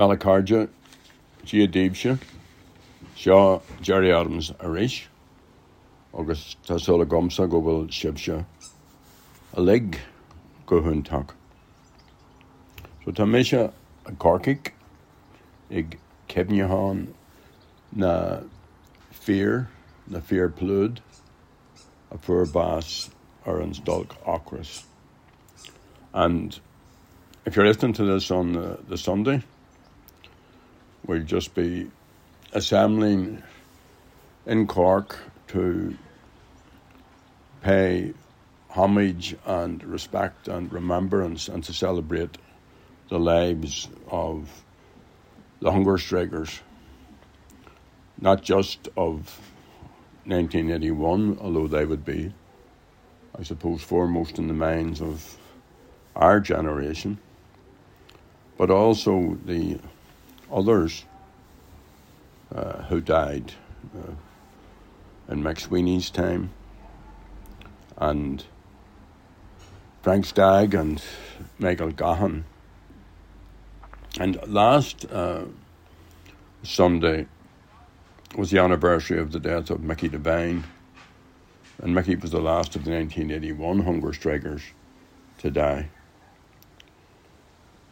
Malacarja, Gia Díobse, seo Gerry Adams a rééis, agus tásúla gomsa go bhfuil sibse a hunntaach. So tá mé se a corcic ag cebneáin na fear na fear plúd a fuair bás ar an ochras. And if you're listening to this on the, the Sunday, we'll just be assembling in Cork to pay homage and respect and remembrance and to celebrate the lives of the hunger strikers, not just of 1981, although they would be, I suppose, foremost in the minds of our generation, but also the others uh, who died uh, in MacSwiney's time and Frank Stagg and Michael Gaughan. And last uh, Sunday was the anniversary of the death of Mickey Devine, and Mickey was the last of the 1981 hunger strikers to die.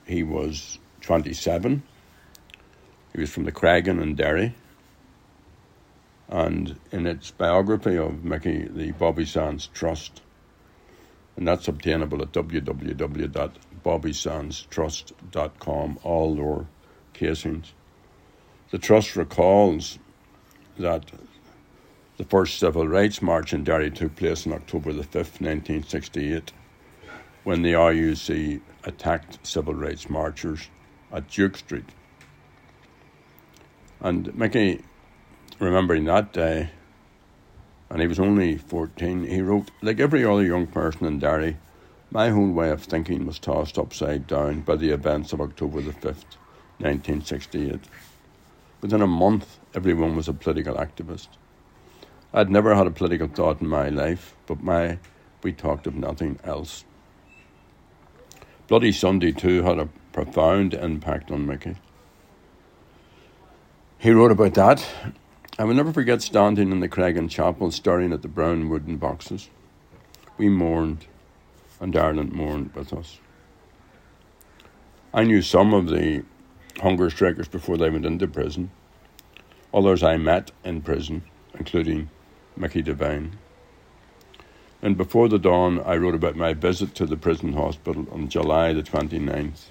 He was 27. He was from the Creggan and Derry. And in its biography of Mickey, the Bobby Sands Trust, and that's obtainable at www.bobbysandstrust.com, all lower casings. The Trust recalls that the first civil rights march in Derry took place on October the 5th, 1968, when the RUC attacked civil rights marchers at Duke Street. And Mickey, remembering that day, and he was only 14, he wrote, Like every other young person in Derry, my whole way of thinking was tossed upside down by the events of October the 5th, 1968. Within a month, everyone was a political activist. I'd never had a political thought in my life, but my we talked of nothing else. Bloody Sunday, too, had a profound impact on Mickey. He wrote about that. I will never forget standing in the Creggan Chapel staring at the brown wooden boxes. We mourned, and Ireland mourned with us. I knew some of the hunger strikers before they went into prison. Others I met in prison, including Mickey Devine. And before the dawn, I wrote about my visit to the prison hospital on July the 29th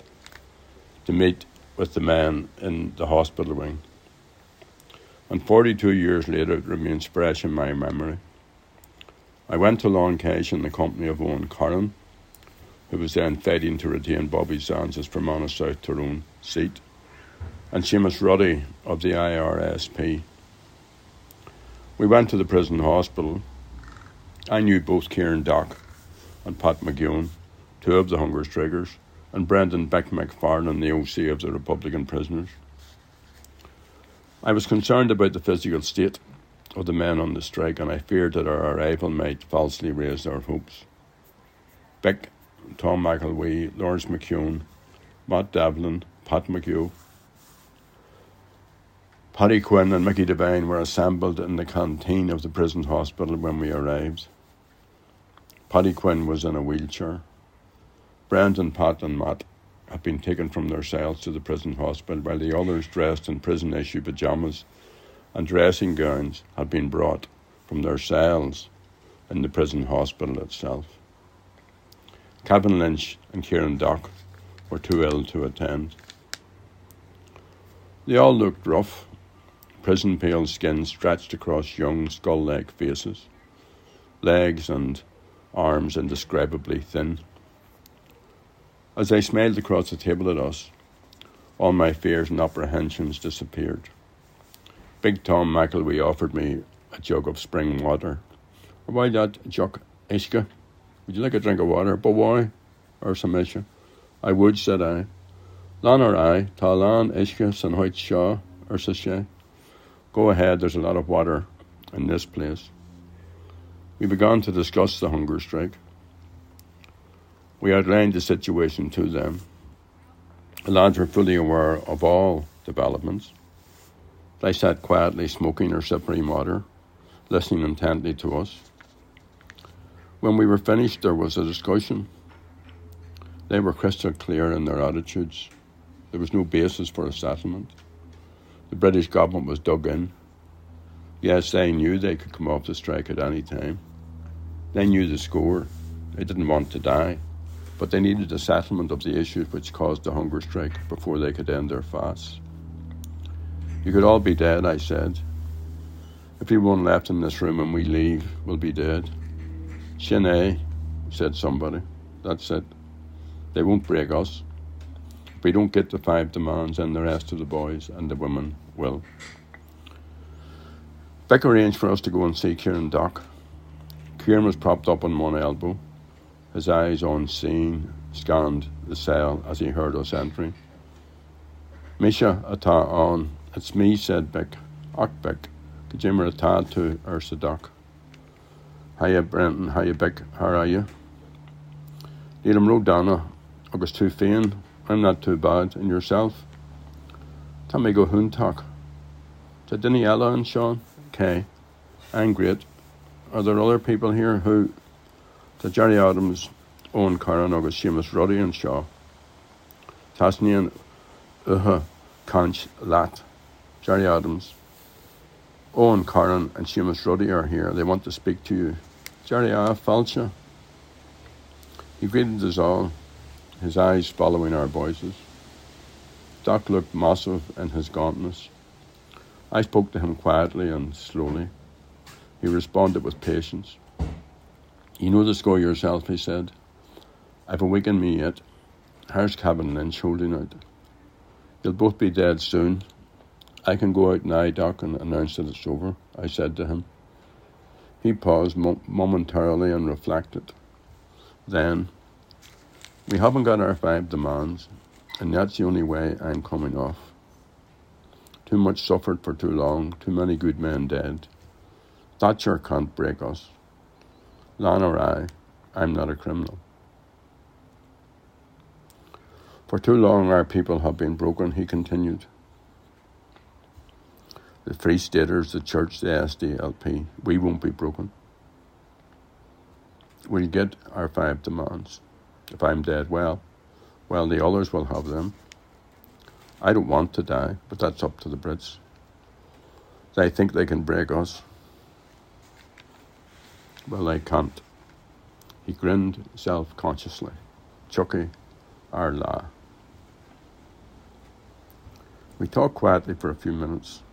to meet with the men in the hospital wing. And 42 years later, it remains fresh in my memory. I went to Long Kesh in the company of Owen Carron, who was then fighting to retain Bobby Sands' Fermanagh South Tyrone seat, and Seamus Ruddy of the IRSP. We went to the prison hospital. I knew both Kieran Dock and Pat McGeown, two of the hunger strikers, and Brendan Bik McFarlane, the OC of the Republican prisoners. I was concerned about the physical state of the men on the strike, and I feared that our arrival might falsely raise their hopes. Bik, Tom McElwee, Lawrence McKeown, Matt Devlin, Pat McHugh, Paddy Quinn, and Mickey Devine were assembled in the canteen of the prison hospital when we arrived. Paddy Quinn was in a wheelchair. Brendan, Pat, and Matt had been taken from their cells to the prison hospital, while the others, dressed in prison issue pyjamas and dressing gowns, had been brought from their cells in the prison hospital itself. Kevin Lynch and Kieran Dock were too ill to attend. They all looked rough, prison pale skin stretched across young skull like faces, legs and arms indescribably thin. As they smiled across the table at us, all my fears and apprehensions disappeared. Big Tom McElwee offered me a jug of spring water. Why that, Jock Ishka? Would you like a drink of water? But why? Or some? I would, said I. Lan or I, Talan, Ishka, San Hoyt Shaw, or Sachet. Go ahead, there's a lot of water in this place. We began to discuss the hunger strike. We outlined the situation to them. The lads were fully aware of all developments. They sat quietly smoking their sipping water, listening intently to us. When we were finished, there was a discussion. They were crystal clear in their attitudes. There was no basis for a settlement. The British government was dug in. Yes, they knew they could come off the strike at any time. They knew the score. They didn't want to die, but they needed a settlement of the issues which caused the hunger strike before they could end their fast. You could all be dead, I said. If everyone left in this room and we leave we'll be dead. Shine, said somebody. That's it. They won't break us. If we don't get the five demands, and the rest of the boys and the women will. Bik arranged for us to go and see Kieran Doc. Kieran was propped up on one elbow, his eyes on scene, scanned the cell as he heard us entering. Misha ata on. It's me, said Bik. Och Bik. Kajimmer ata to Ursa Doc. Hiya Brenton, hiya Bik, how are you? Road Donna, August too fain. I'm not too bad. And yourself? Tell me go hoon talk. To Dinny Ella and Sean? Okay. I'm great. Are there other people here who to Gerry Adams, Owen Carron, August Seamus Ruddy and Shaw? Tasnian Uha Conch Lat. Gerry Adams. Owen Carron and Seamus Ruddy are here. They want to speak to you. Jerry Ah Falcha. He greeted us all his eyes following our voices. Doc looked massive in his gauntness. I spoke to him quietly and slowly. He responded with patience. You know the score yourself, he said. I've awakened me yet. Here's Kevin Lynch holding out. You'll both be dead soon. I can go out now, Doc, and announce that it's over, I said to him. He paused mo- momentarily and reflected. Then, we haven't got our five demands, and that's the only way I'm coming off. Too much suffered for too long, too many good men dead. Thatcher can't break us. Lan or I, I'm not a criminal. For too long our people have been broken, he continued. The Free Staters, the Church, the SDLP, we won't be broken. We'll get our five demands. If I'm dead, well, well, the others will have them. I don't want to die, but that's up to the Brits. They think they can break us. Well, I can't. He grinned self consciously. Chucky, our la. We talked quietly for a few minutes.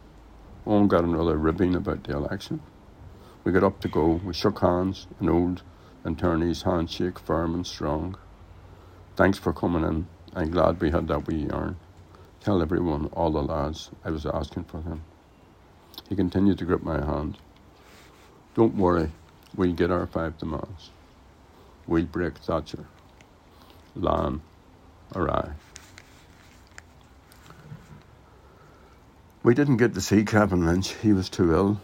Owen got another ribbing about the election. We got up to go. We shook hands, an old attorney's handshake, firm and strong. Thanks for coming in. I'm glad we had that wee yarn. Tell everyone, all the lads, I was asking for them. He continued to grip my hand. Don't worry, we'll get our five demands. We'll break Thatcher. Lan or I. We didn't get to see Kevin Lynch. He was too ill.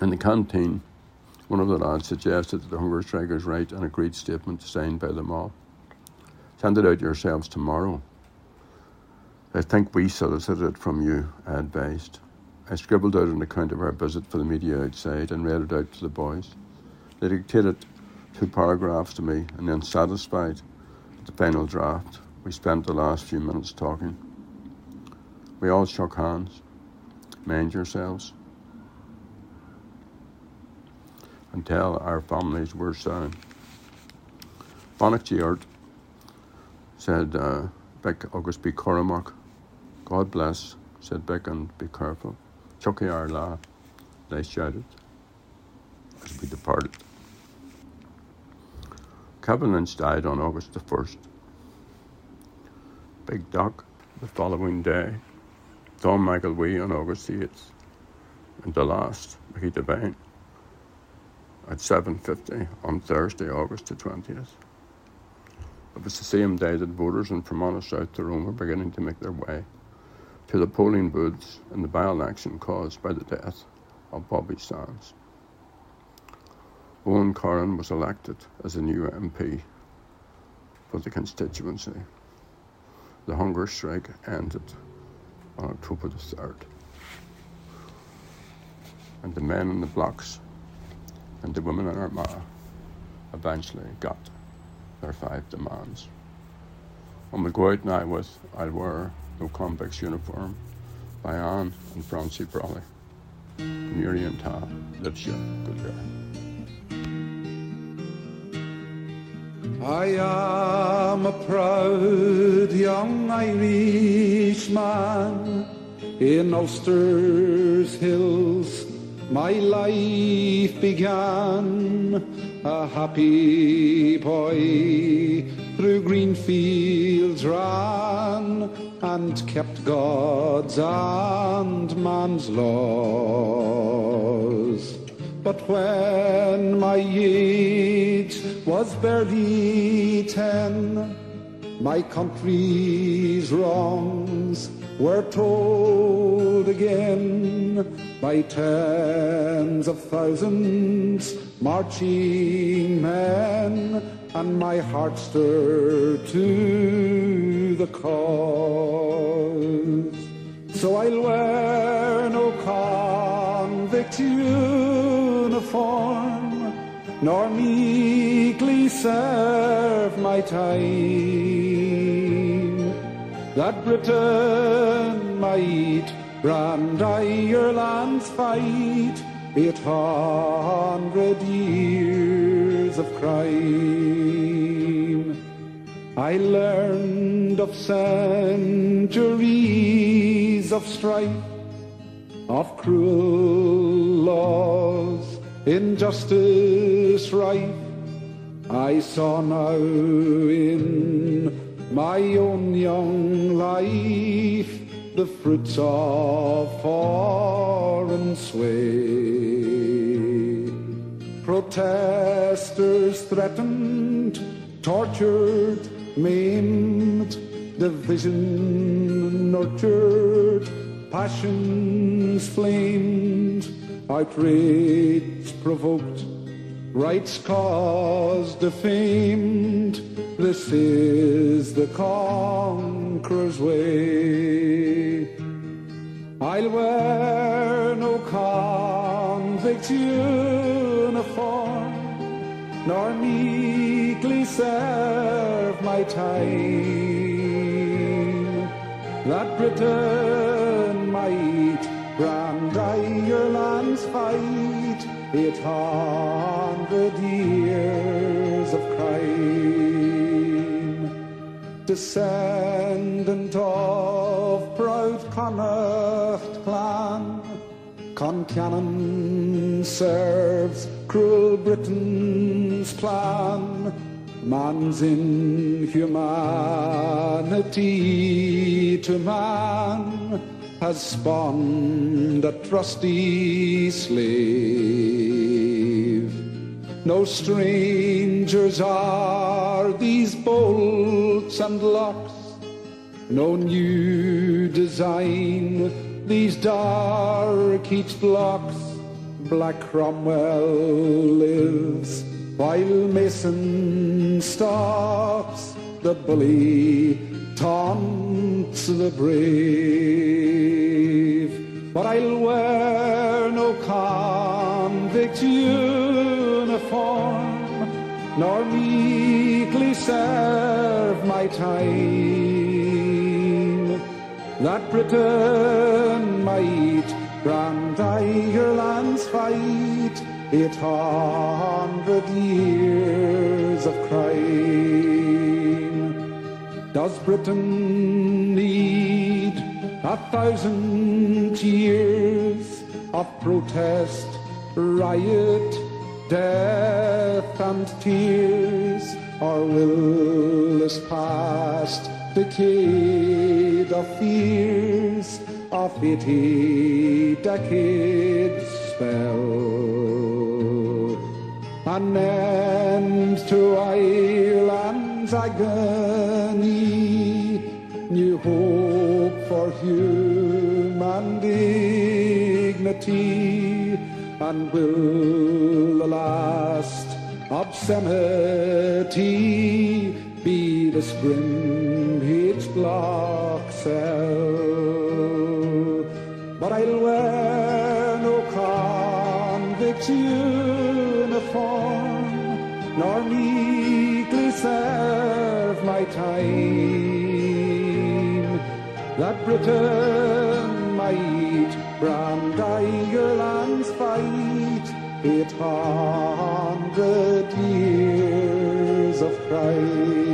In the canteen, one of the lads suggested that the hunger strikers write an agreed statement signed by them all. Send it out yourselves tomorrow. I think we solicited it from you, I advised. I scribbled out an account of our visit for the media outside and read it out to the boys. They dictated two paragraphs to me, and then, satisfied with the final draft, we spent the last few minutes talking. We all shook hands. Mind yourselves. Tell our families we're sound. Bannock Giart said uh, Bik August B. God bless, said Bik, and be careful. Chucky Arla, they shouted as we departed. Lynch died on August the 1st. Big Doc the following day. Tom McElwee on August the 8th. And the last, Mickey Devine, at 7.50 on Thursday, August the 20th. It was the same day that voters in Fermanagh South Tyrone were beginning to make their way to the polling booths and the by-election caused by the death of Bobby Sands. Owen Carron was elected as a new MP for the constituency. the hunger strike ended on October the 3rd. And the men in the blocks and the women in Armagh eventually got their five demands. On the go out now with I'll wear no convict's uniform by Anne and Francie Brolly. Miriam Ta good year. I am a proud young Irishman in Ulster's hills. My life began a happy boy through green fields ran and kept God's and man's laws. But when my age was barely ten, my country's wrongs were told again by tens of thousands marching men, and my heart stirred the cause. So I'll wear no convict uniform, nor meekly serve my time. That Britain might brand Ireland's fight eight hundred years of crime. I learned of centuries of strife, of cruel laws, injustice rife. I saw now in my own young life the fruits of foreign sway. Protesters threatened, tortured, maimed, division nurtured, passions flamed, outrage provoked, rights cause defamed. This is the conqueror's way. I'll wear no convict's uniform, nor meekly serve my time. That Britain might brand Ireland's fight eight hundred years of crime. Descendant of proud Connacht clan, Concannon serves cruel Britain's plan. Man's inhumanity to man has spawned a trusty slave. No strangers are these bolts and locks, no new design, these dark H-blocks. Black Cromwell lives while Mason stalks, the bully taunts the brave. But I'll wear no convict uniform, nor meekly serve my time. That Britain might brand Ireland's fight eight hundred years Does Britain need a thousand years of protest, riot, death, and tears? Or will this past decade of fears of eighty decades spell an human dignity, and will the last obscenity be this grim H-block cell. But I'll wear no convict's uniform, nor meekly serve my time. That Britain might brand Ireland's fight eight hundred years of crime.